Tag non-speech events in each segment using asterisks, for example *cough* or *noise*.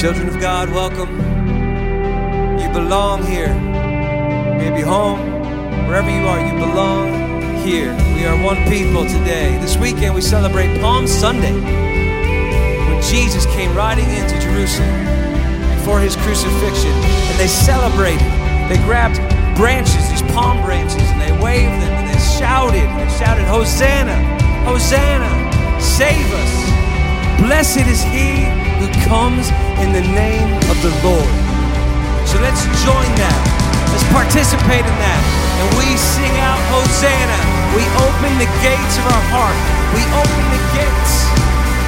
Children of God, welcome. You belong here. Maybe home, wherever you are, you belong here. We are one people today. This weekend we celebrate Palm Sunday when Jesus came riding into Jerusalem before his crucifixion and they celebrated. They grabbed branches, these palm branches, and they waved them and they shouted. They shouted, Hosanna! Hosanna! Save us! Blessed is he who comes in the name of the Lord. So let's join that. Let's participate in that. And we sing out Hosanna. We open the gates of our heart. We open the gates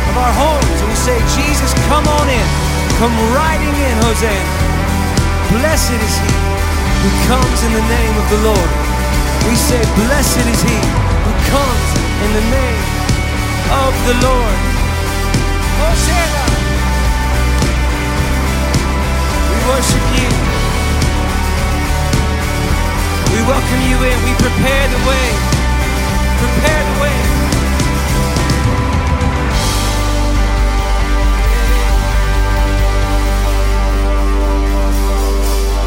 of our homes. And we say, Jesus, come on in. Come riding in, Hosanna. Blessed is he who comes in the name of the Lord. We say, Blessed is he who comes in the name of the Lord. We worship you. We welcome you in. We prepare the way. Prepare the way.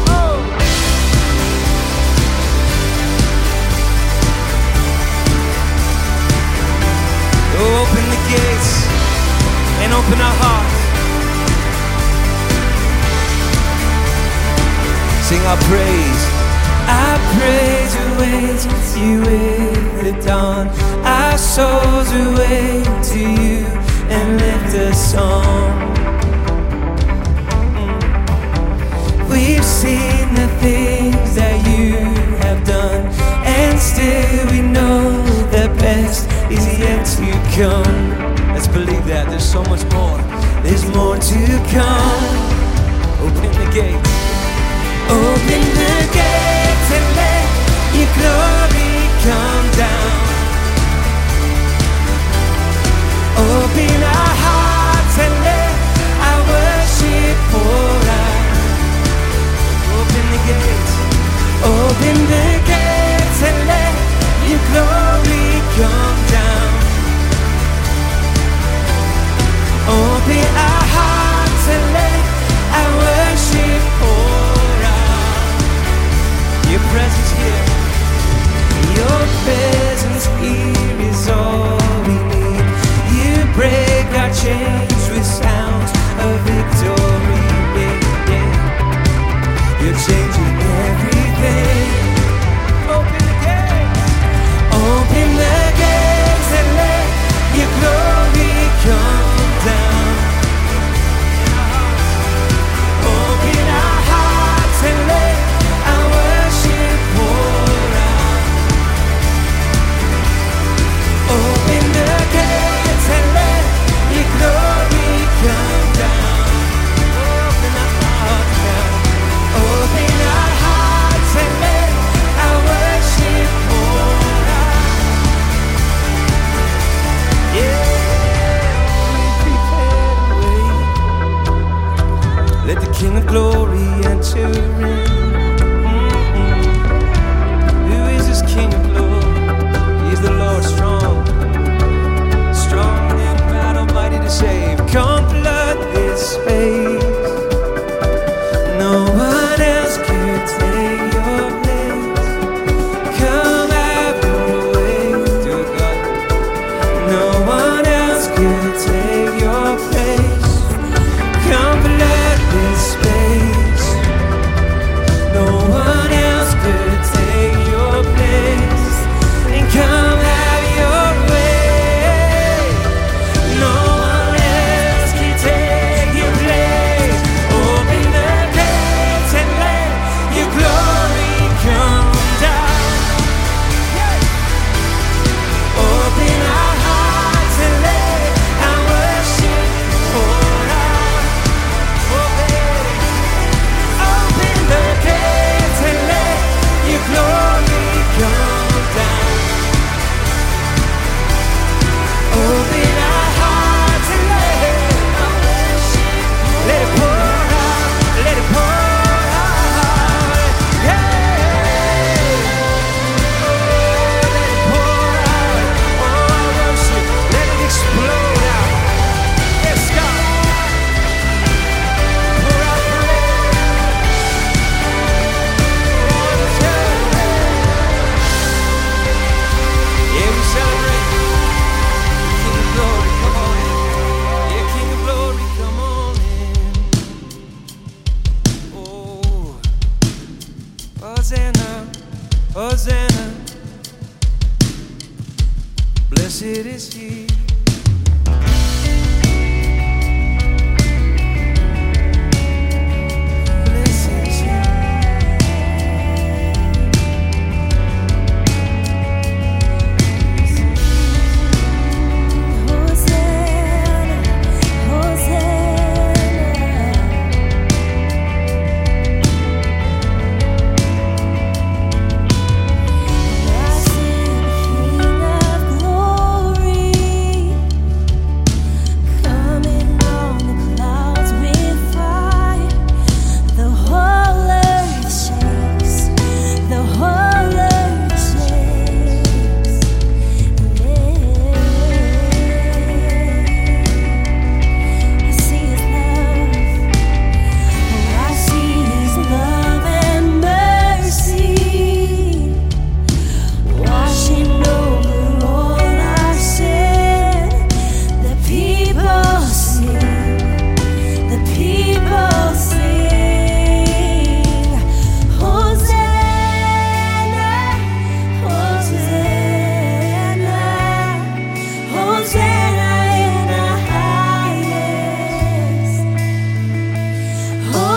Oh, open the gates open our hearts. Sing our praise. Our praise awaits you with the dawn. Our souls await to you and lift a song. We've seen the things that you have done, and still we know the best is yet to come. That there's so much more. There's more to come. Open the gates. Open the gates and let your glory come down. Open our hearts and let our worship pour out. Open the gates. Open the gates and let your glory come chains with sounds of victory.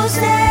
Tuesday.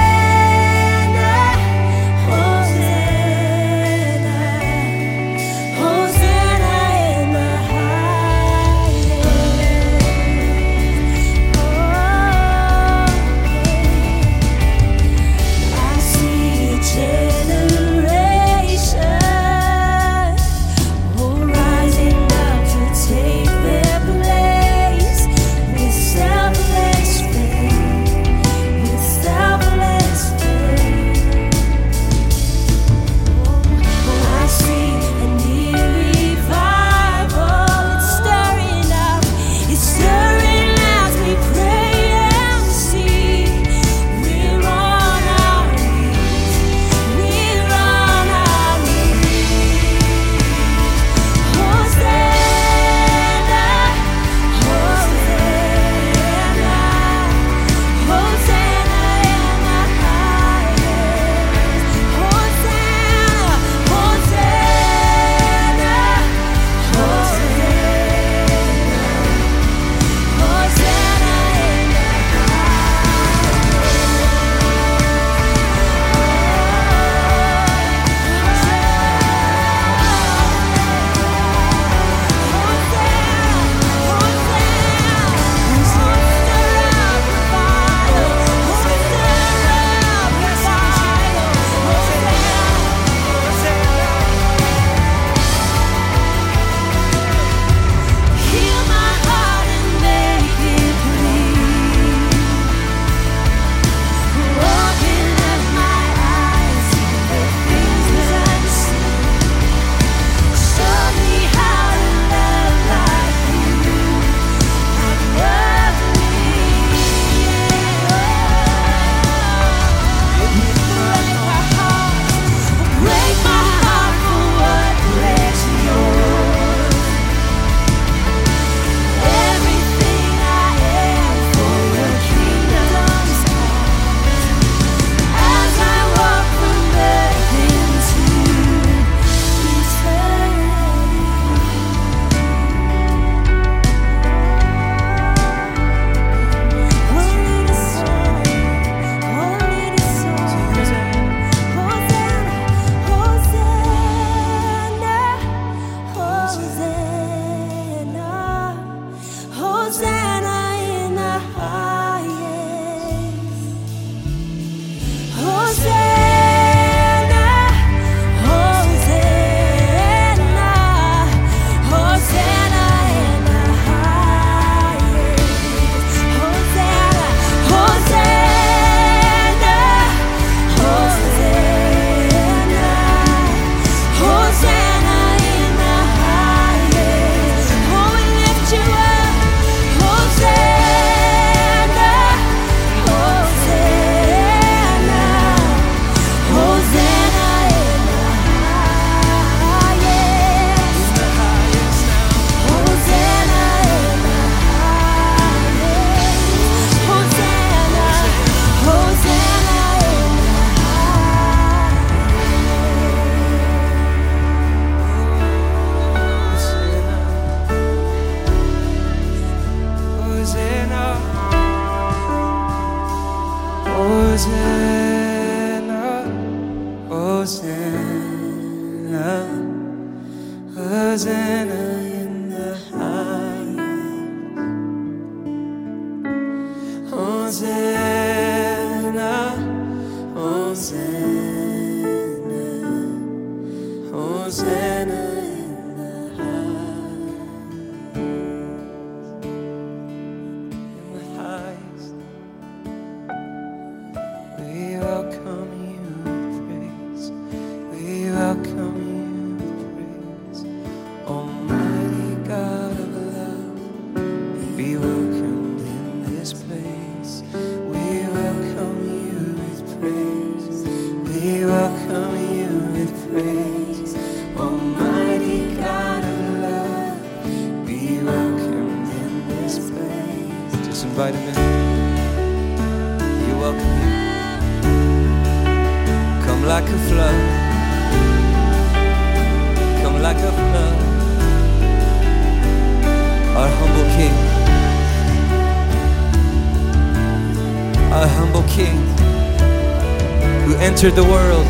entered the world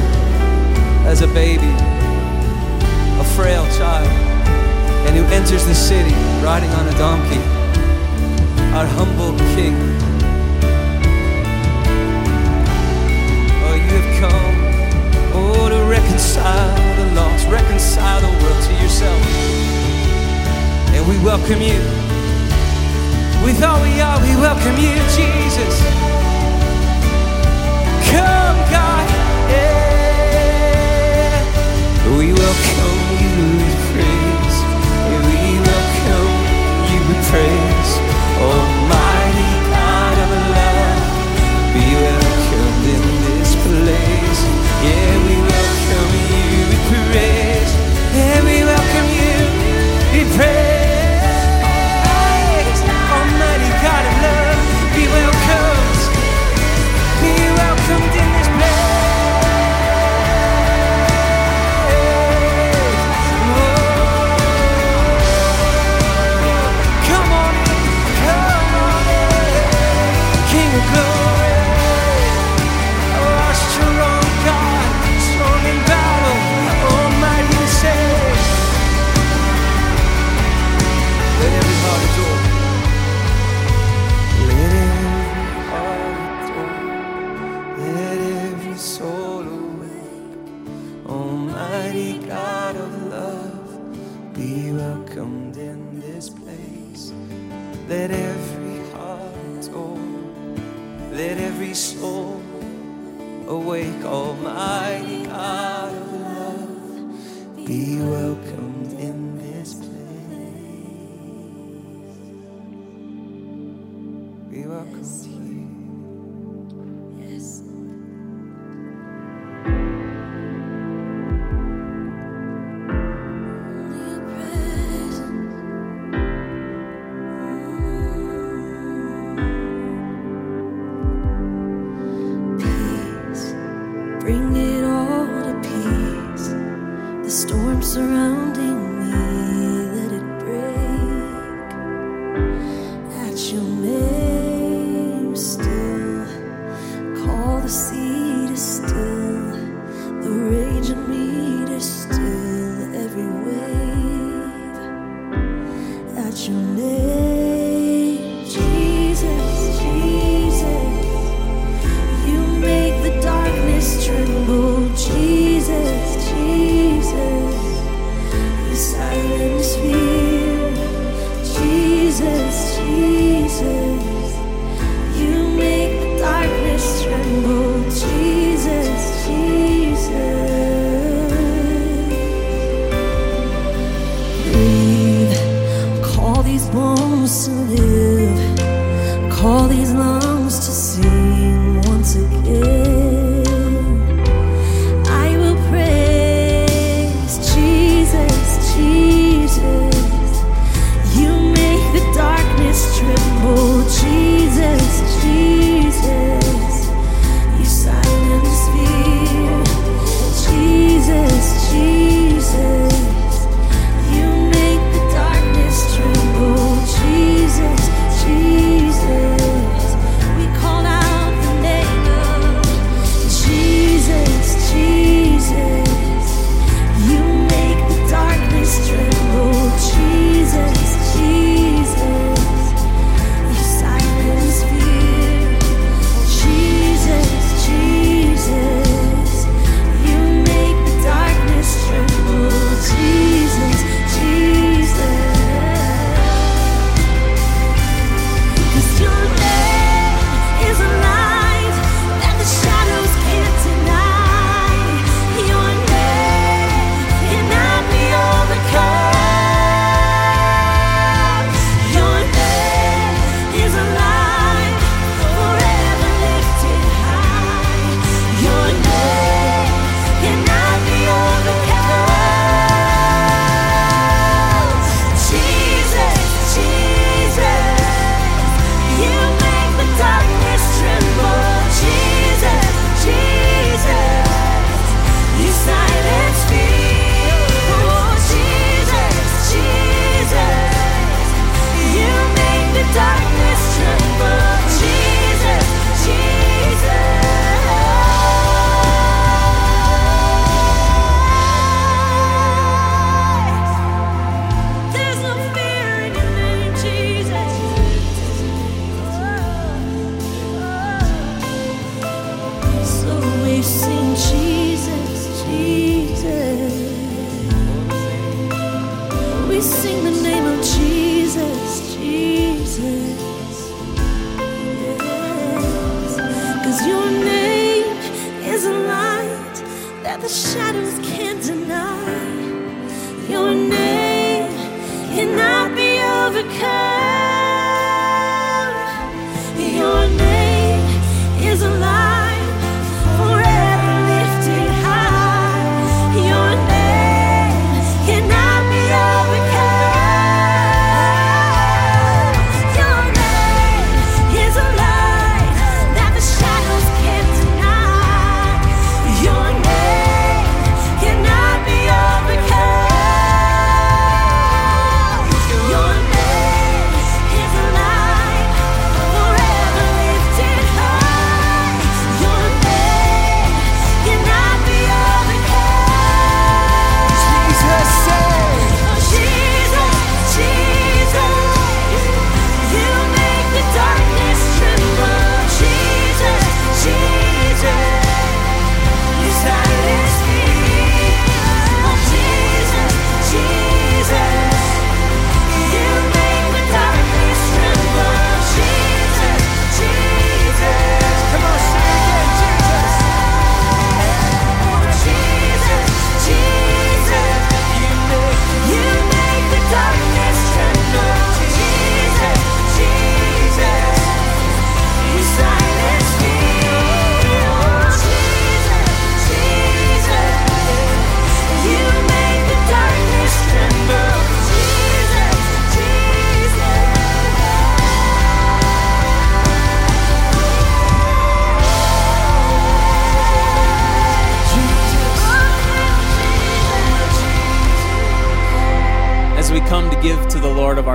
as a baby, a frail child, and who enters the city riding on a donkey, our humble King. Oh, you have come, oh, to reconcile the lost, reconcile the world to yourself. And we welcome you. With all we are, we welcome you, Jesus. Come, God yeah. We welcome you with praise. Yeah, we welcome you with praise. Almighty God of love, be welcomed in this place. Yeah, we welcome you with praise. Yeah, we welcome you with praise. be welcome.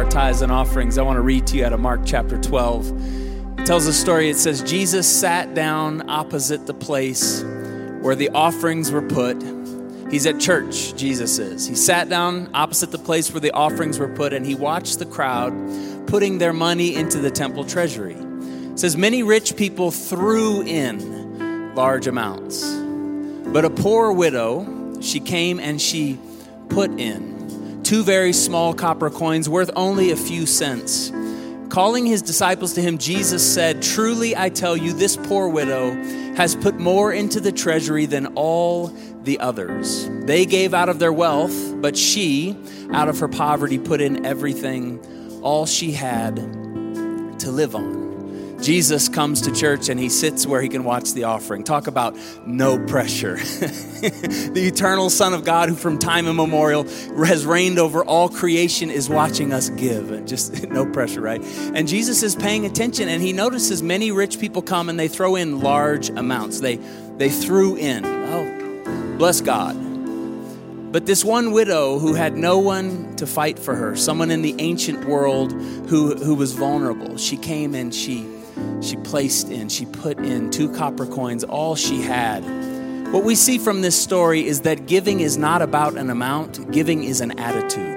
Our tithes and offerings, I want to read to you out of Mark chapter 12. It tells a story. It says, Jesus sat down opposite the place where the offerings were put. He's at church, Jesus is. He sat down opposite the place where the offerings were put, and he watched the crowd putting their money into the temple treasury. It says, Many rich people threw in large amounts. But a poor widow, she came and she put in two very small copper coins worth only a few cents. Calling his disciples to him, Jesus said, Truly I tell you, this poor widow has put more into the treasury than all the others. They gave out of their wealth, but she, out of her poverty, put in everything, all she had to live on. Jesus comes to church and he sits where he can watch the offering. Talk about no pressure. *laughs* the eternal Son of God, who from time immemorial has reigned over all creation, is watching us give. And Just *laughs* no pressure, right? And Jesus is paying attention and he notices many rich people come and they throw in large amounts. They, they threw in. Oh, bless God. But this one widow who had no one to fight for her, someone in the ancient world who, who was vulnerable, she came and she she placed in, she put in two copper coins, all she had. What we see from this story is that giving is not about an amount, giving is an attitude.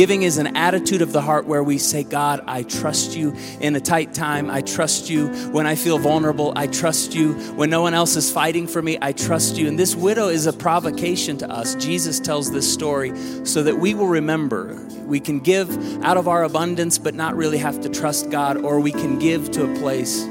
Giving is an attitude of the heart where we say, God, I trust you in a tight time. I trust you when I feel vulnerable. I trust you when no one else is fighting for me. I trust you. And this widow is a provocation to us. Jesus tells this story so that we will remember. We can give out of our abundance, but not really have to trust God, or we can give to a place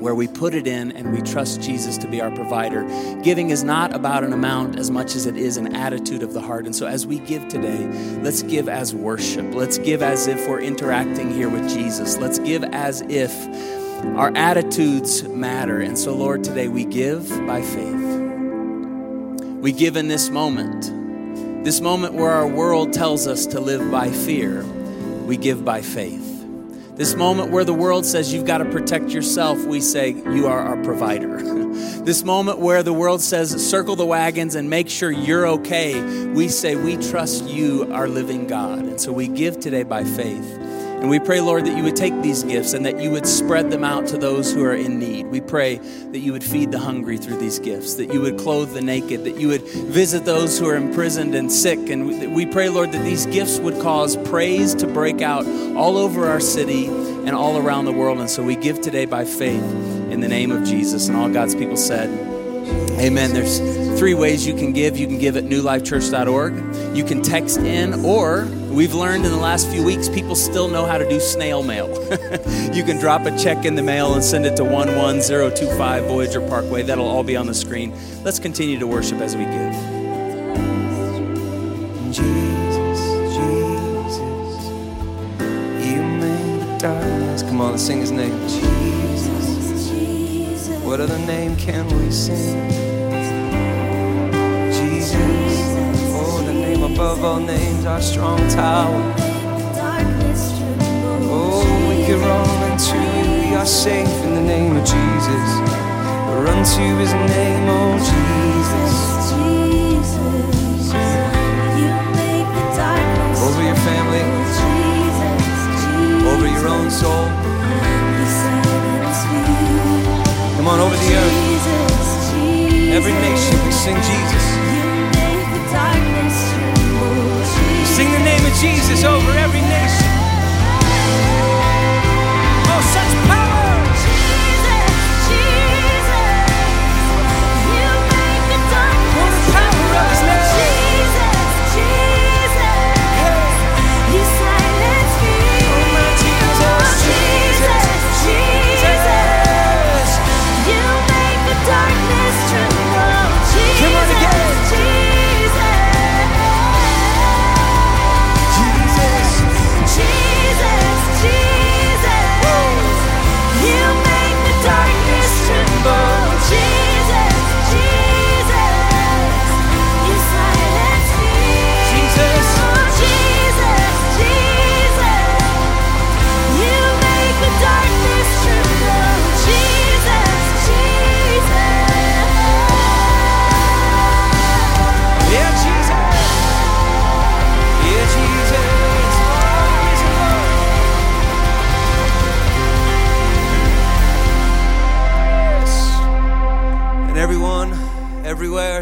where we put it in and we trust Jesus to be our provider. Giving is not about an amount as much as it is an attitude of the heart. And so as we give today, let's give as worship. Let's give as if we're interacting here with Jesus. Let's give as if our attitudes matter. And so, Lord, today we give by faith. We give in this moment, this moment where our world tells us to live by fear. We give by faith. This moment where the world says you've got to protect yourself, we say you are our provider. *laughs* this moment where the world says circle the wagons and make sure you're okay, we say we trust you, our living God. And so we give today by faith. And we pray, Lord, that you would take these gifts and that you would spread them out to those who are in need. We pray that you would feed the hungry through these gifts, that you would clothe the naked, that you would visit those who are imprisoned and sick. And we pray, Lord, that these gifts would cause praise to break out all over our city and all around the world. And so we give today by faith in the name of Jesus. And all God's people said, Amen. There's three ways you can give. You can give at newlifechurch.org. You can text in, or we've learned in the last few weeks, people still know how to do snail mail. *laughs* you can drop a check in the mail and send it to 11025 Voyager Parkway. That'll all be on the screen. Let's continue to worship as we give. Jesus, Jesus, you made the darkness. Come on, let's sing his name. Jesus. What other name can we sing? Jesus, oh, the name above all names, our strong tower. Oh, we can run into you. We are safe in the name of Jesus. Run to his name, oh Jesus. Jesus, you make the darkness Over your family, Jesus, Jesus, over your own soul. Come on, over the earth. Every nation, we sing Jesus. you make the darkness tremble. Jesus, Sing the name of Jesus over every nation. Oh, such power!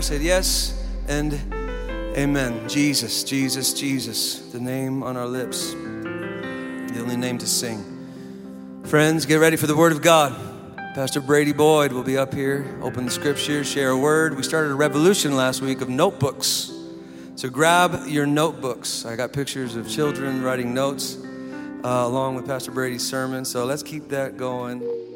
Said yes and amen. Jesus, Jesus, Jesus, the name on our lips, the only name to sing. Friends, get ready for the Word of God. Pastor Brady Boyd will be up here, open the scripture, share a word. We started a revolution last week of notebooks. So grab your notebooks. I got pictures of children writing notes uh, along with Pastor Brady's sermon. So let's keep that going.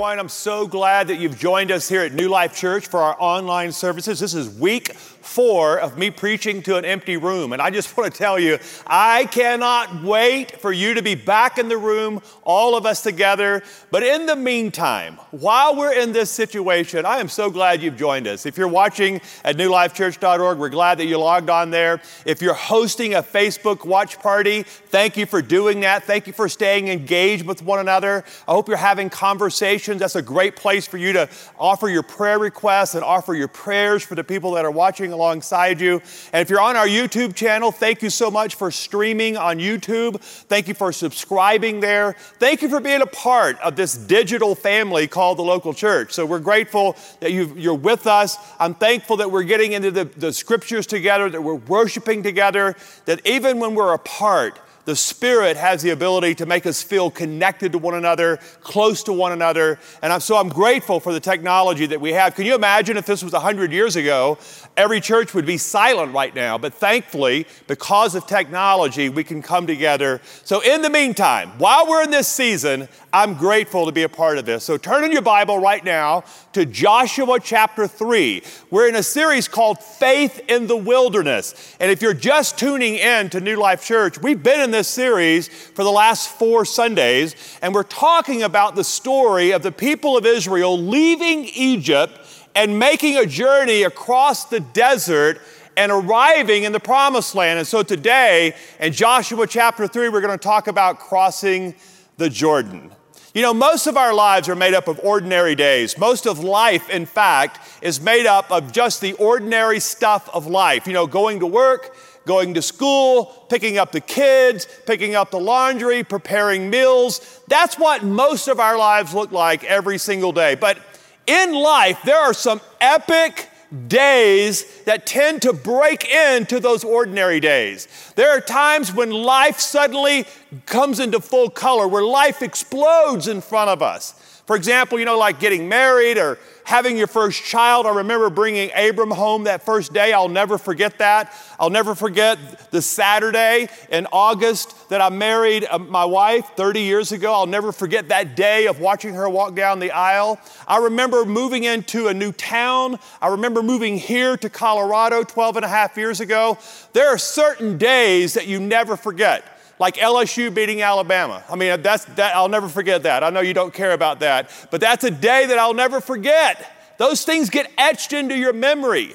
I'm so glad that you've joined us here at New Life Church for our online services. This is week four of me preaching to an empty room. And I just *laughs* want to tell you, I cannot wait for you to be back in the room, all of us together. But in the meantime, while we're in this situation, I am so glad you've joined us. If you're watching at newlifechurch.org, we're glad that you logged on there. If you're hosting a Facebook watch party, thank you for doing that. Thank you for staying engaged with one another. I hope you're having conversations. That's a great place for you to offer your prayer requests and offer your prayers for the people that are watching alongside you. And if you're on our YouTube channel, thank you so much for streaming on YouTube. Thank you for subscribing there. Thank you for being a part of this digital family called the local church. So we're grateful that you you're with us. I'm thankful that we're getting into the, the scriptures together, that we're worshiping together, that even when we're apart, the Spirit has the ability to make us feel connected to one another, close to one another. And I'm, so I'm grateful for the technology that we have. Can you imagine if this was 100 years ago? Every church would be silent right now. But thankfully, because of technology, we can come together. So, in the meantime, while we're in this season, I'm grateful to be a part of this. So, turn in your Bible right now to Joshua chapter 3. We're in a series called Faith in the Wilderness. And if you're just tuning in to New Life Church, we've been in this series for the last four Sundays, and we're talking about the story of the people of Israel leaving Egypt and making a journey across the desert and arriving in the promised land. And so today, in Joshua chapter 3, we're going to talk about crossing the Jordan. You know, most of our lives are made up of ordinary days. Most of life, in fact, is made up of just the ordinary stuff of life. You know, going to work, going to school, picking up the kids, picking up the laundry, preparing meals. That's what most of our lives look like every single day. But in life, there are some epic days that tend to break into those ordinary days. There are times when life suddenly comes into full color, where life explodes in front of us. For example, you know, like getting married or having your first child. I remember bringing Abram home that first day. I'll never forget that. I'll never forget the Saturday in August that I married uh, my wife 30 years ago. I'll never forget that day of watching her walk down the aisle. I remember moving into a new town. I remember moving here to Colorado 12 and a half years ago. There are certain days that you never forget like LSU beating Alabama. I mean, that's, that, I'll never forget that. I know you don't care about that, but that's a day that I'll never forget. Those things get etched into your memory.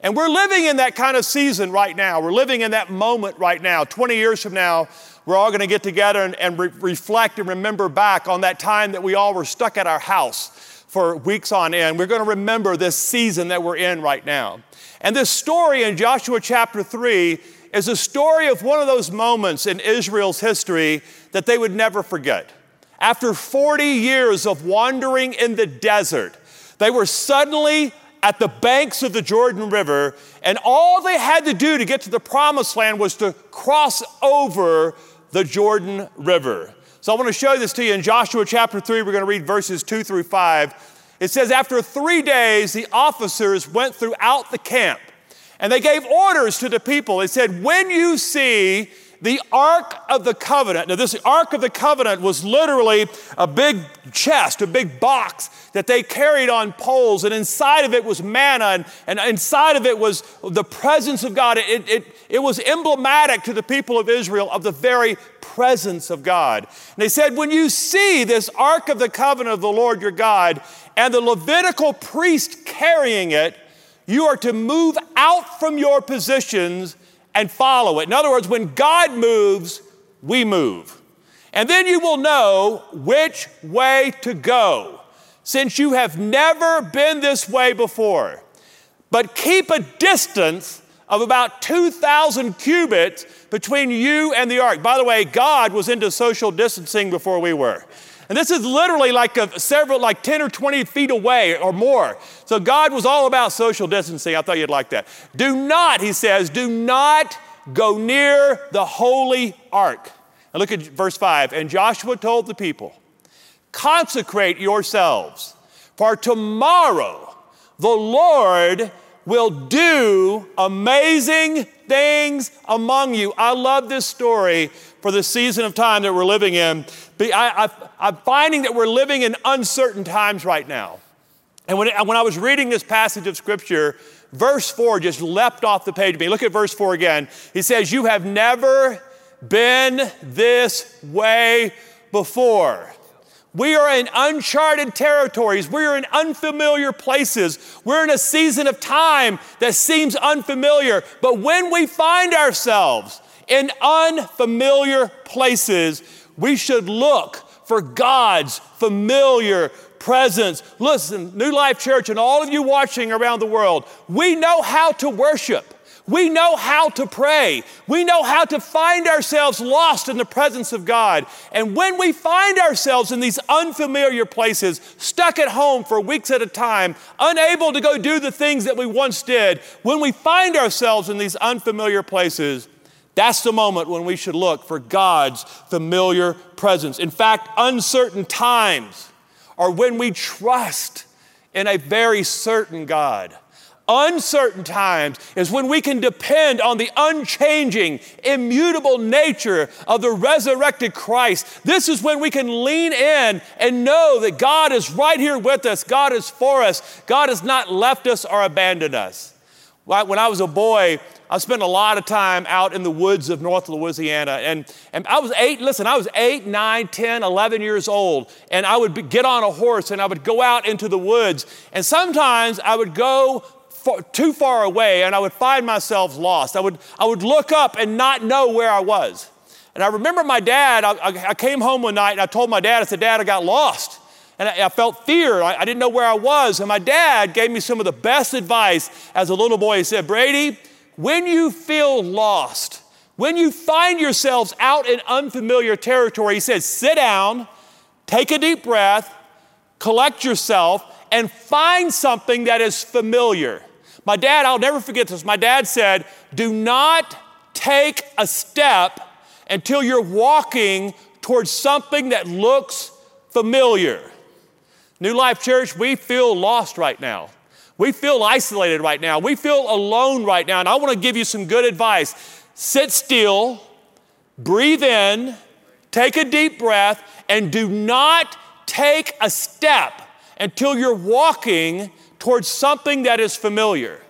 And we're living in that kind of season right now. We're living in that moment right now. 20 years from now, we're all going to get together and, and re- reflect and remember back on that time that we all were stuck at our house for weeks on end. We're going to remember this season that we're in right now. And this story in Joshua chapter 3 is a story of one of those moments in Israel's history that they would never forget. After 40 years of wandering in the desert, they were suddenly at the banks of the Jordan River, and all they had to do to get to the promised land was to cross over the Jordan River. So I want to show this to you in Joshua chapter 3. We're going to read verses 2 through 5. It says, After three days, the officers went throughout the camp and they gave orders to the people. They said, When you see the Ark of the Covenant, now this Ark of the Covenant was literally a big chest, a big box that they carried on poles, and inside of it was manna, and, and inside of it was the presence of God. It, it, it was emblematic to the people of Israel of the very presence of God. And they said, When you see this Ark of the Covenant of the Lord your God, and the Levitical priest carrying it, you are to move out from your positions and follow it. In other words, when God moves, we move. And then you will know which way to go, since you have never been this way before. But keep a distance of about 2,000 cubits between you and the ark. By the way, God was into social distancing before we were. And this is literally like a, several, like 10 or 20 feet away or more. So God was all about social distancing. I thought you'd like that. Do not, he says, do not go near the holy ark. And look at verse 5. And Joshua told the people, consecrate yourselves, for tomorrow the Lord will do amazing things among you. I love this story for the season of time that we're living in. I, am finding that we're living in uncertain times right now. And when, when I was reading this passage of Scripture, verse 4 just leapt off the page of me. Look at verse 4 again. He says, You have never been this way before. We are in uncharted territories. We are in unfamiliar places. We're in a season of time that seems unfamiliar. But when we find ourselves in unfamiliar places, we should look for God's familiar presence. Listen, New Life Church and all of you watching around the world, we know how to worship. We know how to pray. We know how to find ourselves lost in the presence of God. And when we find ourselves in these unfamiliar places, stuck at home for weeks at a time, unable to go do the things that we once did, when we find ourselves in these unfamiliar places, that's the moment when we should look for God's familiar presence. In fact, uncertain times are when we trust in a very certain God. Uncertain times is when we can depend on the unchanging, immutable nature of the resurrected Christ. This is when we can lean in and know that God is right here with us, God is for us, God has not left us or abandoned us. When I was a boy, I spent a lot of time out in the woods of North Louisiana. And, and I was eight, listen, I was eight, nine, 10, 11 years old. And I would be, get on a horse and I would go out into the woods. And sometimes I would go too far away and I would find myself lost. I would, I would look up and not know where I was. And I remember my dad, I, I came home one night and I told my dad, I said, Dad, I got lost. And I, I felt fear. I, I didn't know where I was. And my dad gave me some of the best advice as a little boy. He said, Brady, when you feel lost, when you find yourselves out in unfamiliar territory, he says, sit down, take a deep breath, collect yourself, and find something that is familiar. My dad, I'll never forget this. My dad said, Do not take a step until you're walking towards something that looks familiar. New Life Church, we feel lost right now. We feel isolated right now. We feel alone right now. And I want to give you some good advice. Sit still, breathe in, take a deep breath, and do not take a step until you're walking towards something that is familiar.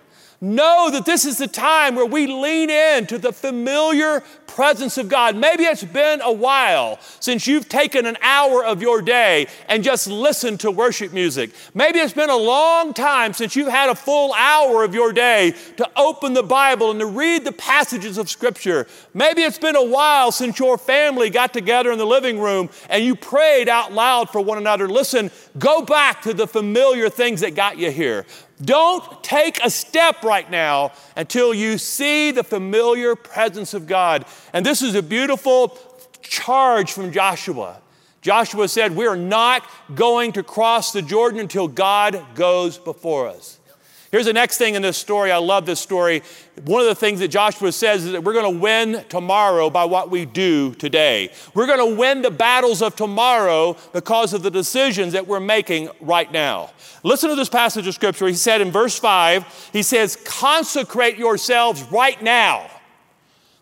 Know that this is the time where we lean in to the familiar presence of God. Maybe it's been a while since you've taken an hour of your day and just listened to worship music. Maybe it's been a long time since you've had a full hour of your day to open the Bible and to read the passages of Scripture. Maybe it's been a while since your family got together in the living room and you prayed out loud for one another. Listen, go back to the familiar things that got you here. Don't take a step right now until you see the familiar presence of God. And this is a beautiful charge from Joshua. Joshua said, We are not going to cross the Jordan until God goes before us. Here's the next thing in this story. I love this story. One of the things that Joshua says is that we're going to win tomorrow by what we do today. We're going to win the battles of tomorrow because of the decisions that we're making right now. Listen to this passage of scripture. He said in verse 5, he says, Consecrate yourselves right now,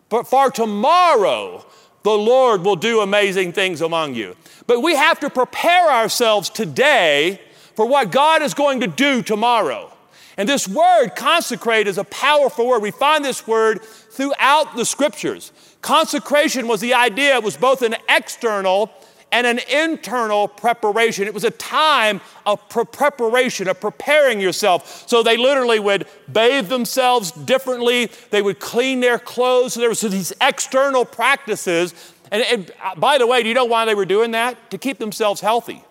but for tomorrow the Lord will do amazing things among you. But we have to prepare ourselves today for what God is going to do tomorrow. And this word, consecrate, is a powerful word. We find this word throughout the scriptures. Consecration was the idea, it was both an external and an internal preparation. It was a time of pre- preparation, of preparing yourself. So they literally would bathe themselves differently, they would clean their clothes. So there was these external practices. And, and uh, by the way, do you know why they were doing that? To keep themselves healthy.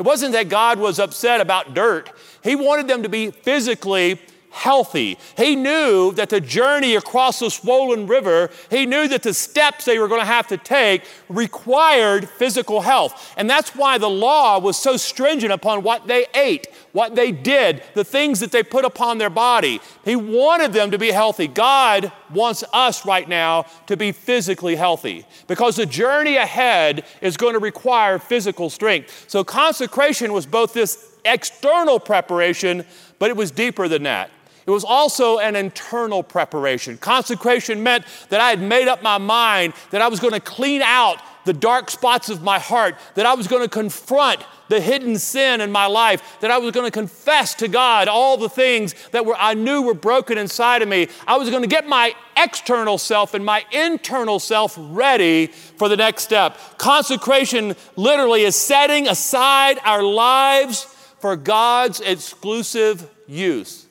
It wasn't that God was upset about dirt. He wanted them to be physically healthy. He knew that the journey across the swollen river, he knew that the steps they were going to have to take required physical health. And that's why the law was so stringent upon what they ate, what they did, the things that they put upon their body. He wanted them to be healthy. God wants us right now to be physically healthy because the journey ahead is going to require physical strength. So consecration was both this external preparation, but it was deeper than that. It was also an internal preparation. Consecration meant that I had made up my mind that I was going to clean out the dark spots of my heart, that I was going to confront the hidden sin in my life, that I was going to confess to God all the things that were, I knew were broken inside of me. I was going to get my external self and my internal self ready for the next step. Consecration literally is setting aside our lives for God's exclusive use.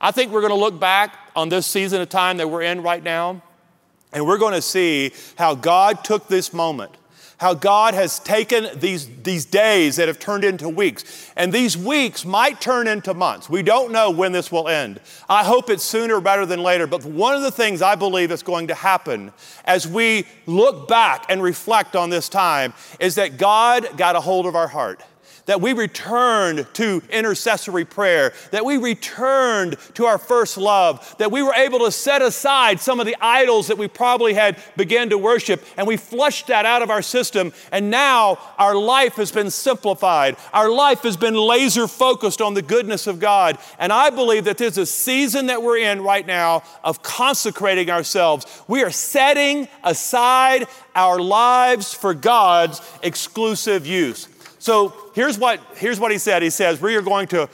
I think we're going to look back on this season of time that we're in right now, and we're going to see how God took this moment, how God has taken these, these days that have turned into weeks, and these weeks might turn into months. We don't know when this will end. I hope it's sooner rather than later, but one of the things I believe is going to happen as we look back and reflect on this time is that God got a hold of our heart that we returned to intercessory prayer, that we returned to our first love, that we were able to set aside some of the idols that we probably had began to worship, and we flushed that out of our system. And now our life has been simplified. Our life has been laser focused on the goodness of God. And I believe that there's a season that we're in right now of consecrating ourselves. We are setting aside our lives for God's exclusive use. So here's what, here's what he said. He says, We are going to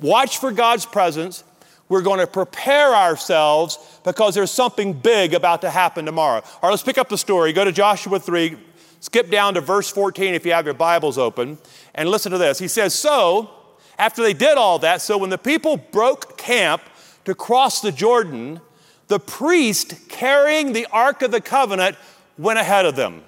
watch for God's presence. We're going to prepare ourselves because there's something big about to happen tomorrow. All right, let's pick up the story. Go to Joshua 3, skip down to verse 14 if you have your Bibles open, and listen to this. He says, So, after they did all that, so when the people broke camp to cross the Jordan, the priest carrying the Ark of the Covenant went ahead of them.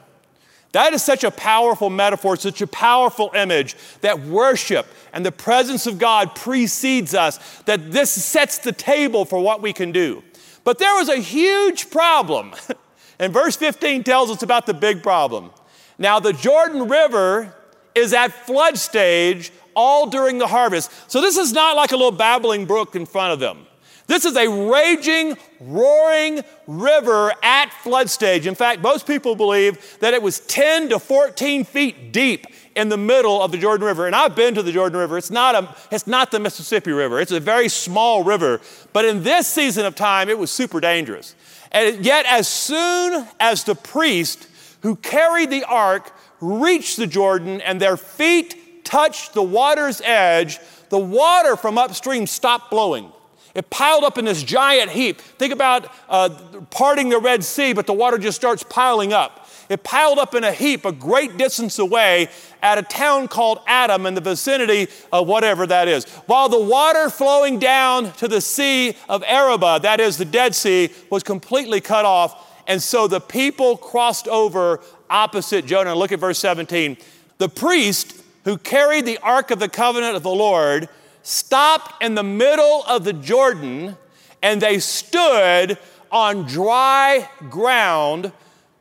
That is such a powerful metaphor, such a powerful image that worship and the presence of God precedes us, that this sets the table for what we can do. But there was a huge problem. *laughs* and verse 15 tells us about the big problem. Now, the Jordan River is at flood stage all during the harvest. So, this is not like a little babbling brook in front of them. This is a raging, roaring river at flood stage. In fact, most people believe that it was 10 to 14 feet deep in the middle of the Jordan River. And I've been to the Jordan River. It's not, a, it's not the Mississippi River, it's a very small river. But in this season of time, it was super dangerous. And yet, as soon as the priest who carried the ark reached the Jordan and their feet touched the water's edge, the water from upstream stopped blowing. It piled up in this giant heap. Think about uh, parting the Red Sea, but the water just starts piling up. It piled up in a heap a great distance away at a town called Adam in the vicinity of whatever that is. While the water flowing down to the Sea of Arabah, that is the Dead Sea, was completely cut off. And so the people crossed over opposite Jonah. Look at verse 17. The priest who carried the Ark of the Covenant of the Lord stopped in the middle of the Jordan and they stood on dry ground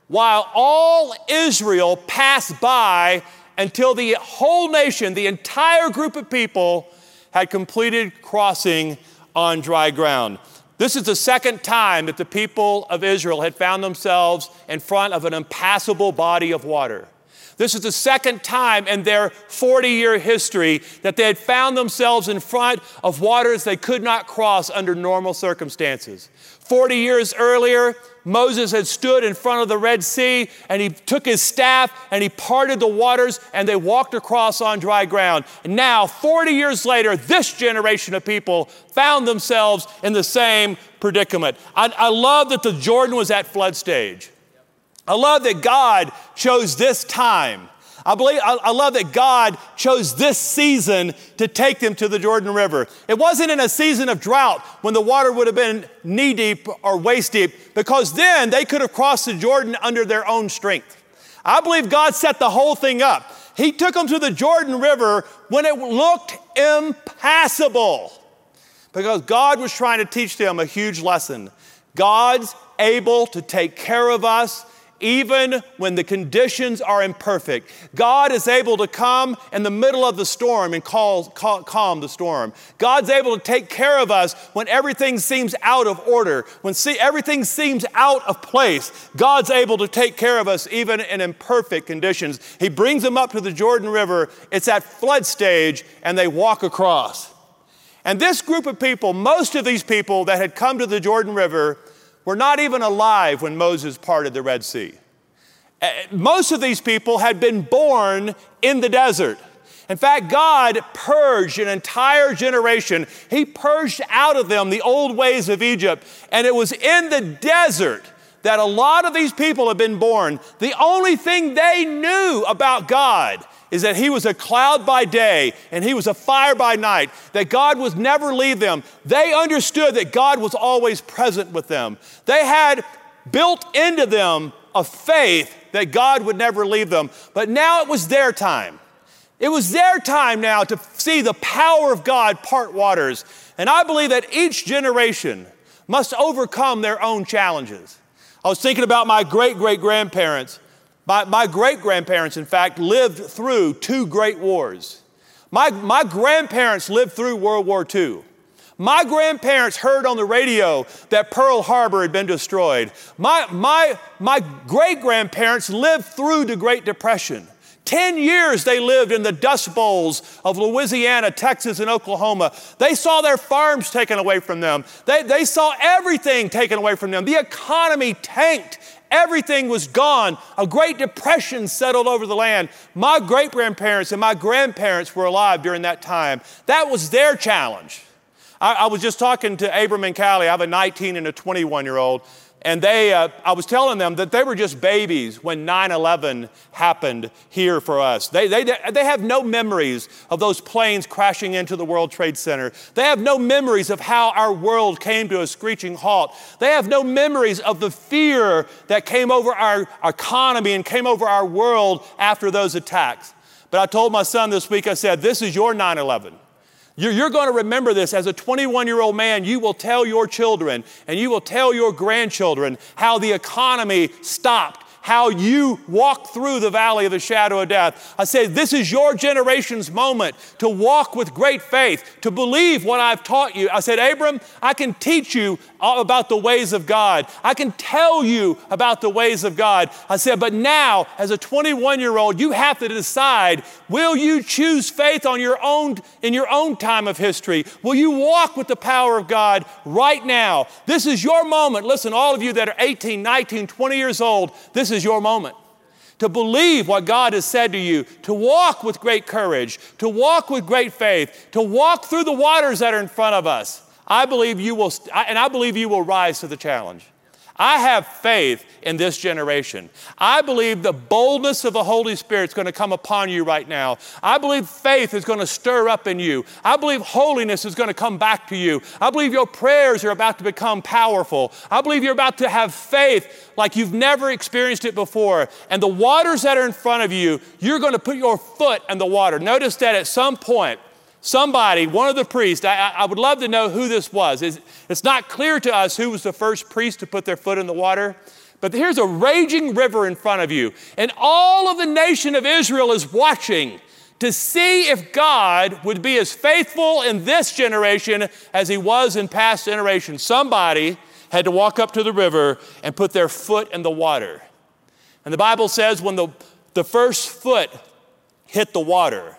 while all Israel passed by until the whole nation, the entire group of people, had completed crossing on dry ground. This is the second time that the people of Israel had found themselves in front of an impassable body of water. This is the second time in their 40 year history that they had found themselves in front of waters they could not cross under normal circumstances. 40 years earlier, Moses had stood in front of the Red Sea and he took his staff and he parted the waters and they walked across on dry ground. And now, 40 years later, this generation of people found themselves in the same predicament. I, I love that the Jordan was at flood stage. I love that God chose this time. I believe I, I, love that God chose this season to take them to the Jordan River. It wasn't in a season of drought when the water would have been knee deep or waist deep, because then they could have crossed the Jordan under their own strength. I believe God set the whole thing up. He took them to the Jordan River when it looked impassable, because God was trying to teach them a huge lesson. God's able to take care of us even when the conditions are imperfect. God is able to come in the middle of the storm and call, call, calm the storm. God's able to take care of us when everything seems out of order, when see, everything seems out of place. God's able to take care of us even in imperfect conditions. He brings them up to the Jordan River. It's at flood stage, and they walk across. And this group of people, most of these people that had come to the Jordan River, were not even alive when Moses parted the Red Sea. Uh, most of these people had been born in the desert. In fact, God purged an entire generation. He purged out of them the old ways of Egypt. And it was in the desert that a lot of these people had been born. The only thing they knew about God is that He was a cloud by day and He was a fire by night, that God would never leave them. They understood that God was always present with them. They had built into them a faith that God would never leave them. But now it was their time. It was their time now to see the power of God part waters. And I believe that each generation must overcome their own challenges. I was thinking about my great great grandparents my, my great grandparents, in fact, lived through two great wars. My, my grandparents lived through World War II. My grandparents heard on the radio that Pearl Harbor had been destroyed. My, my, my great grandparents lived through the Great Depression. Ten years they lived in the dust bowls of Louisiana, Texas, and Oklahoma. They saw their farms taken away from them. They, they saw everything taken away from them. The economy tanked Everything was gone. A great depression settled over the land. My great grandparents and my grandparents were alive during that time. That was their challenge. I, I was just talking to Abram and Callie. I have a 19 and a 21 year old. And they, uh, I was telling them that they were just babies when 9 11 happened here for us. They, they, they have no memories of those planes crashing into the World Trade Center. They have no memories of how our world came to a screeching halt. They have no memories of the fear that came over our economy and came over our world after those attacks. But I told my son this week, I said, This is your 9 11. You're, you're going to remember this as a 21 year old man. You will tell your children and you will tell your grandchildren how the economy stopped how you walk through the valley of the shadow of death. I say, this is your generation's moment to walk with great faith, to believe what I've taught you. I said, Abram, I can teach you about the ways of God. I can tell you about the ways of God. I said, but now, as a 21 year old, you have to decide will you choose faith on your own, in your own time of history? Will you walk with the power of God right now? This is your moment. Listen, all of you that are 18, 19, 20 years old, this is your moment to believe what God has said to you, to walk with great courage, to walk with great faith, to walk through the waters that are in front of us. I believe you will, and I believe you will rise to the challenge. I have faith in this generation. I believe the boldness of the Holy Spirit is going to come upon you right now. I believe faith is going to stir up in you. I believe holiness is going to come back to you. I believe your prayers are about to become powerful. I believe you're about to have faith like you've never experienced it before. And the waters that are in front of you, you're going to put your foot in the water. Notice that at some point, somebody, one of the priests, I, I, would love to know who this was. It's, it's not clear to us who was the first priest to put their foot in the water. But here's a raging river in front of you, and all of the nation of Israel is watching to see if God would be as faithful in this generation as he was in past generations. Somebody had to walk up to the river and put their foot in the water. And the Bible says when the, the first foot hit the water,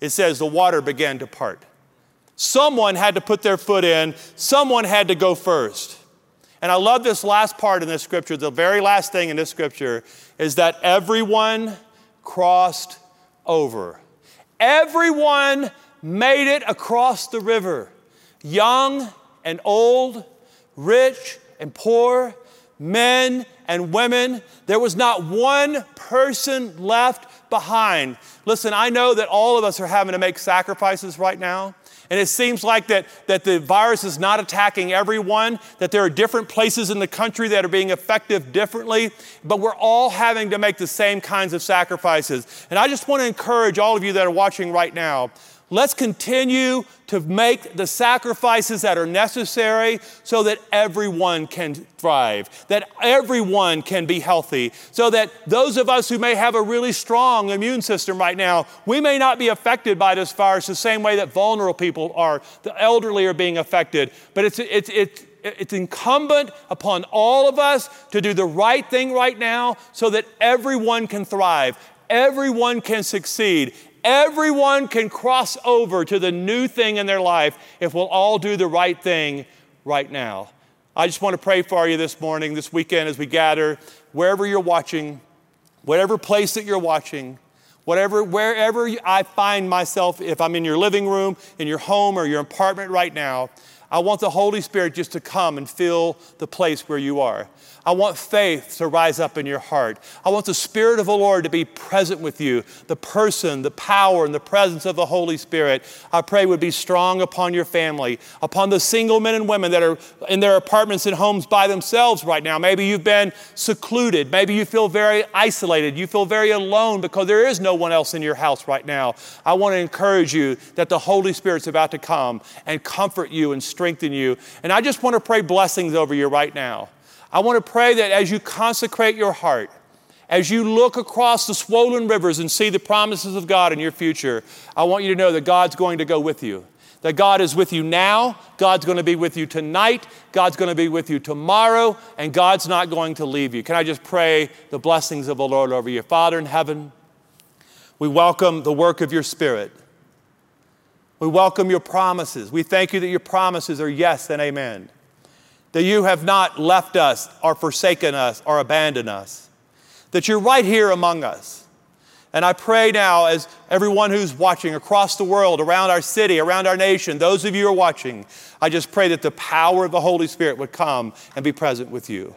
it says the water began to part. Someone had to put their foot in, someone had to go first. And I love this last part in this scripture. The very last thing in this scripture is that everyone crossed over. Everyone made it across the river. Young and old, rich and poor, men and women. There was not one person left behind. Listen, I know that all of us are having to make sacrifices right now. And it seems like that, that the virus is not attacking everyone, that there are different places in the country that are being effective differently, but we're all having to make the same kinds of sacrifices. And I just want to encourage all of you that are watching right now Let's continue to make the sacrifices that are necessary so that everyone can thrive, that everyone can be healthy, so that those of us who may have a really strong immune system right now, we may not be affected by this virus the same way that vulnerable people are, the elderly are being affected. But it's, it's, it's, it's incumbent upon all of us to do the right thing right now so that everyone can thrive, everyone can succeed, Everyone can cross over to the new thing in their life if we'll all do the right thing right now. I just want to pray for you this morning, this weekend, as we gather, wherever you're watching, whatever place that you're watching, whatever, wherever I find myself, if I'm in your living room, in your home, or your apartment right now, I want the Holy Spirit just to come and fill the place where you are. I want faith to rise up in your heart. I want the Spirit of the Lord to be present with you. The person, the power, and the presence of the Holy Spirit, I pray would be strong upon your family, upon the single men and women that are in their apartments and homes by themselves right now. Maybe you've been secluded. Maybe you feel very isolated. You feel very alone because there is no one else in your house right now. I want to encourage you that the Holy Spirit's about to come and comfort you and strengthen you. And I just want to pray blessings over you right now. I want to pray that as you consecrate your heart, as you look across the swollen rivers and see the promises of God in your future, I want you to know that God's going to go with you. That God is with you now, God's going to be with you tonight, God's going to be with you tomorrow, and God's not going to leave you. Can I just pray the blessings of the Lord over you? Father in heaven, we welcome the work of your Spirit. We welcome your promises. We thank you that your promises are yes and amen that you have not left us or forsaken us or abandoned us, that you're right here among us. And I pray now, as everyone who's watching across the world, around our city, around our nation, those of you who are watching, I just pray that the power of the Holy Spirit would come and be present with you.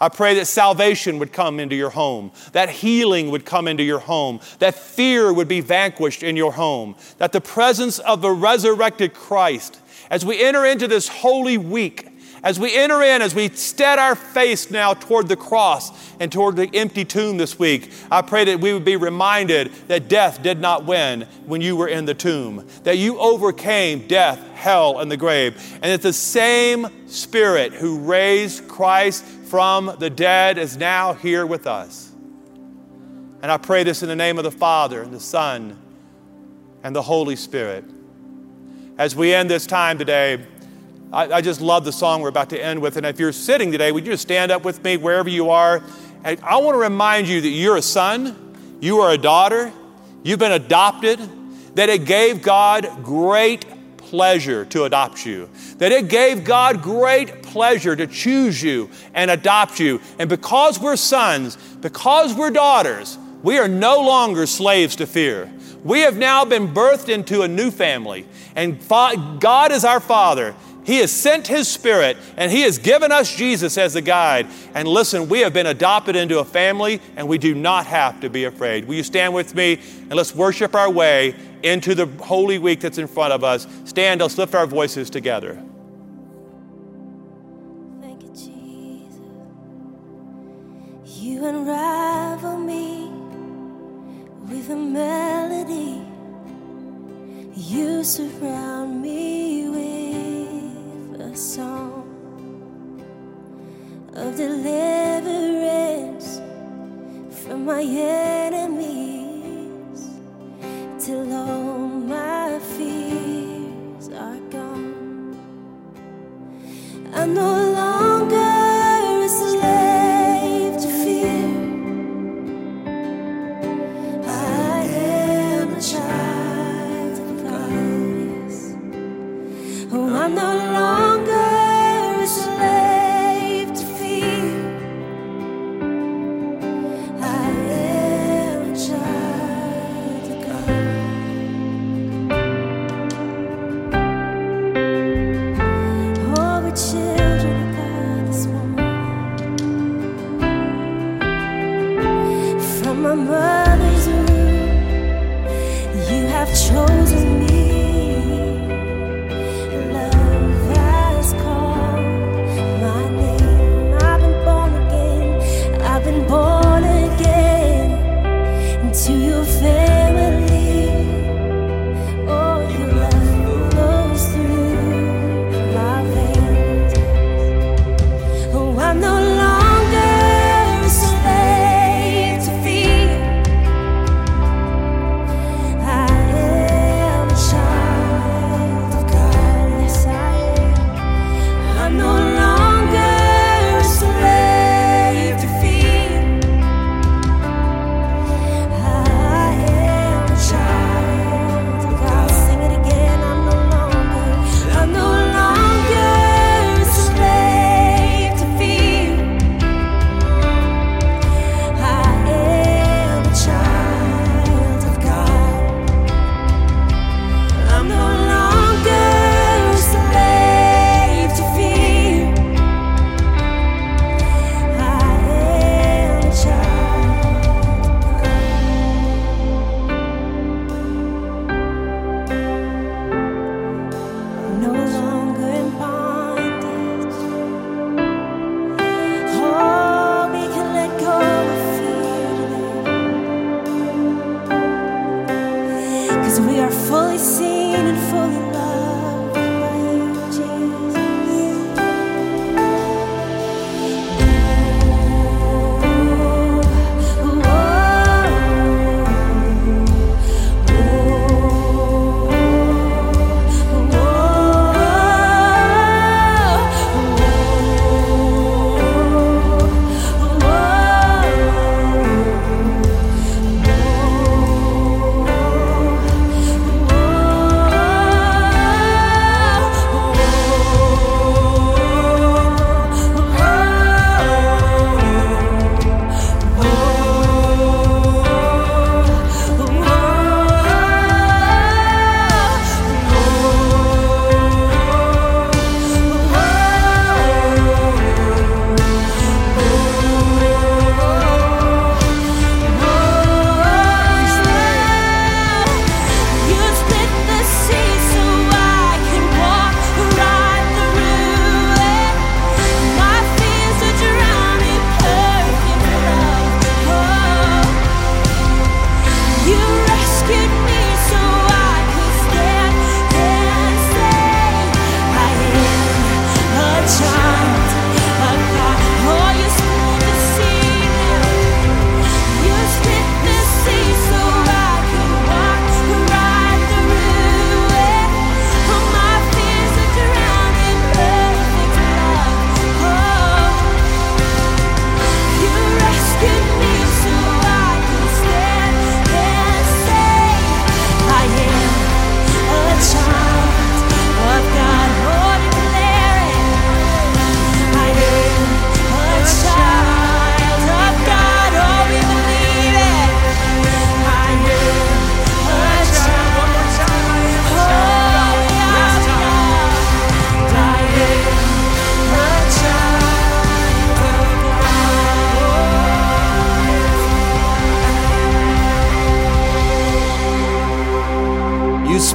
I pray that salvation would come into your home, that healing would come into your home, that fear would be vanquished in your home, that the presence of the resurrected Christ, as we enter into this holy week, As we enter in, as we stead our face now toward the cross and toward the empty tomb this week, I pray that we would be reminded that death did not win when you were in the tomb, that you overcame death, hell, and the grave, and that the same Spirit who raised Christ from the dead is now here with us. And I pray this in the name of the Father, and the Son, and the Holy Spirit. As we end this time today, I, I, just love the song we're about to end with. And if you're sitting today, would you just stand up with me wherever you are? And I want to remind you that you're a son, you are a daughter, you've been adopted, that it gave God great pleasure to adopt you, that it gave God great pleasure to choose you and adopt you. And because we're sons, because we're daughters, we are no longer slaves to fear. We have now been birthed into a new family, and God is our Father. He has sent His Spirit and He has given us Jesus as a guide. And listen, we have been adopted into a family and we do not have to be afraid. Will you stand with me and let's worship our way into the Holy Week that's in front of us? Stand, let's lift our voices together. Thank you, Jesus. You unravel me with a melody. You surround me with a song of deliverance from my enemies till all my fears are gone. I'm no longer a slave to fear. I am a child of God. Oh, I'm no summer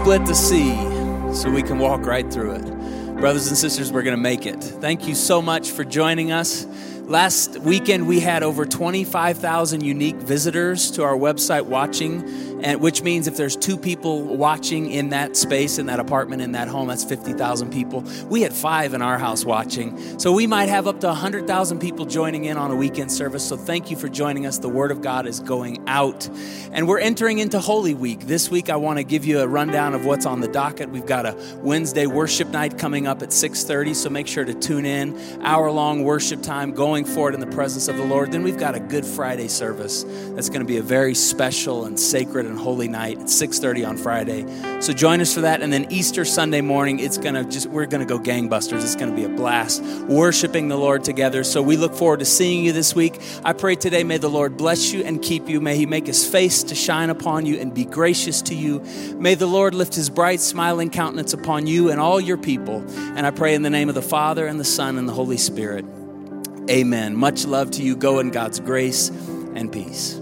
split the sea so we can walk right through it. Brothers and sisters, we're going to make it. Thank you so much for joining us. Last weekend, we had over 25,000 unique visitors to our website watching, and which means if there's two people watching in that space, in that apartment, in that home, that's 50,000 people. We had five in our house watching. So we might have up to 100,000 people joining in on a weekend service. So thank you for joining us. The Word of God is going out. And we're entering into Holy Week. This week, I want to give you a rundown of what's on the docket. We've got a Wednesday worship night coming up at 6.30, so make sure to tune in. Hour-long worship time going forward in the presence of the Lord. Then we've got a Good Friday service that's going to be a very special and sacred and holy night at 6:30 on Friday. So join us for that and then Easter Sunday morning it's to just we're to go gangbusters. It's to be a blast worshiping the Lord together. So we look forward to seeing you this week. I pray today may the Lord bless you and keep you. May he make his face to shine upon you and be gracious to you. May the Lord lift his bright smiling countenance upon you and all your people. And I pray in the name of the Father and the Son and the Holy Spirit. Amen. Much love to you. Go in God's grace and peace.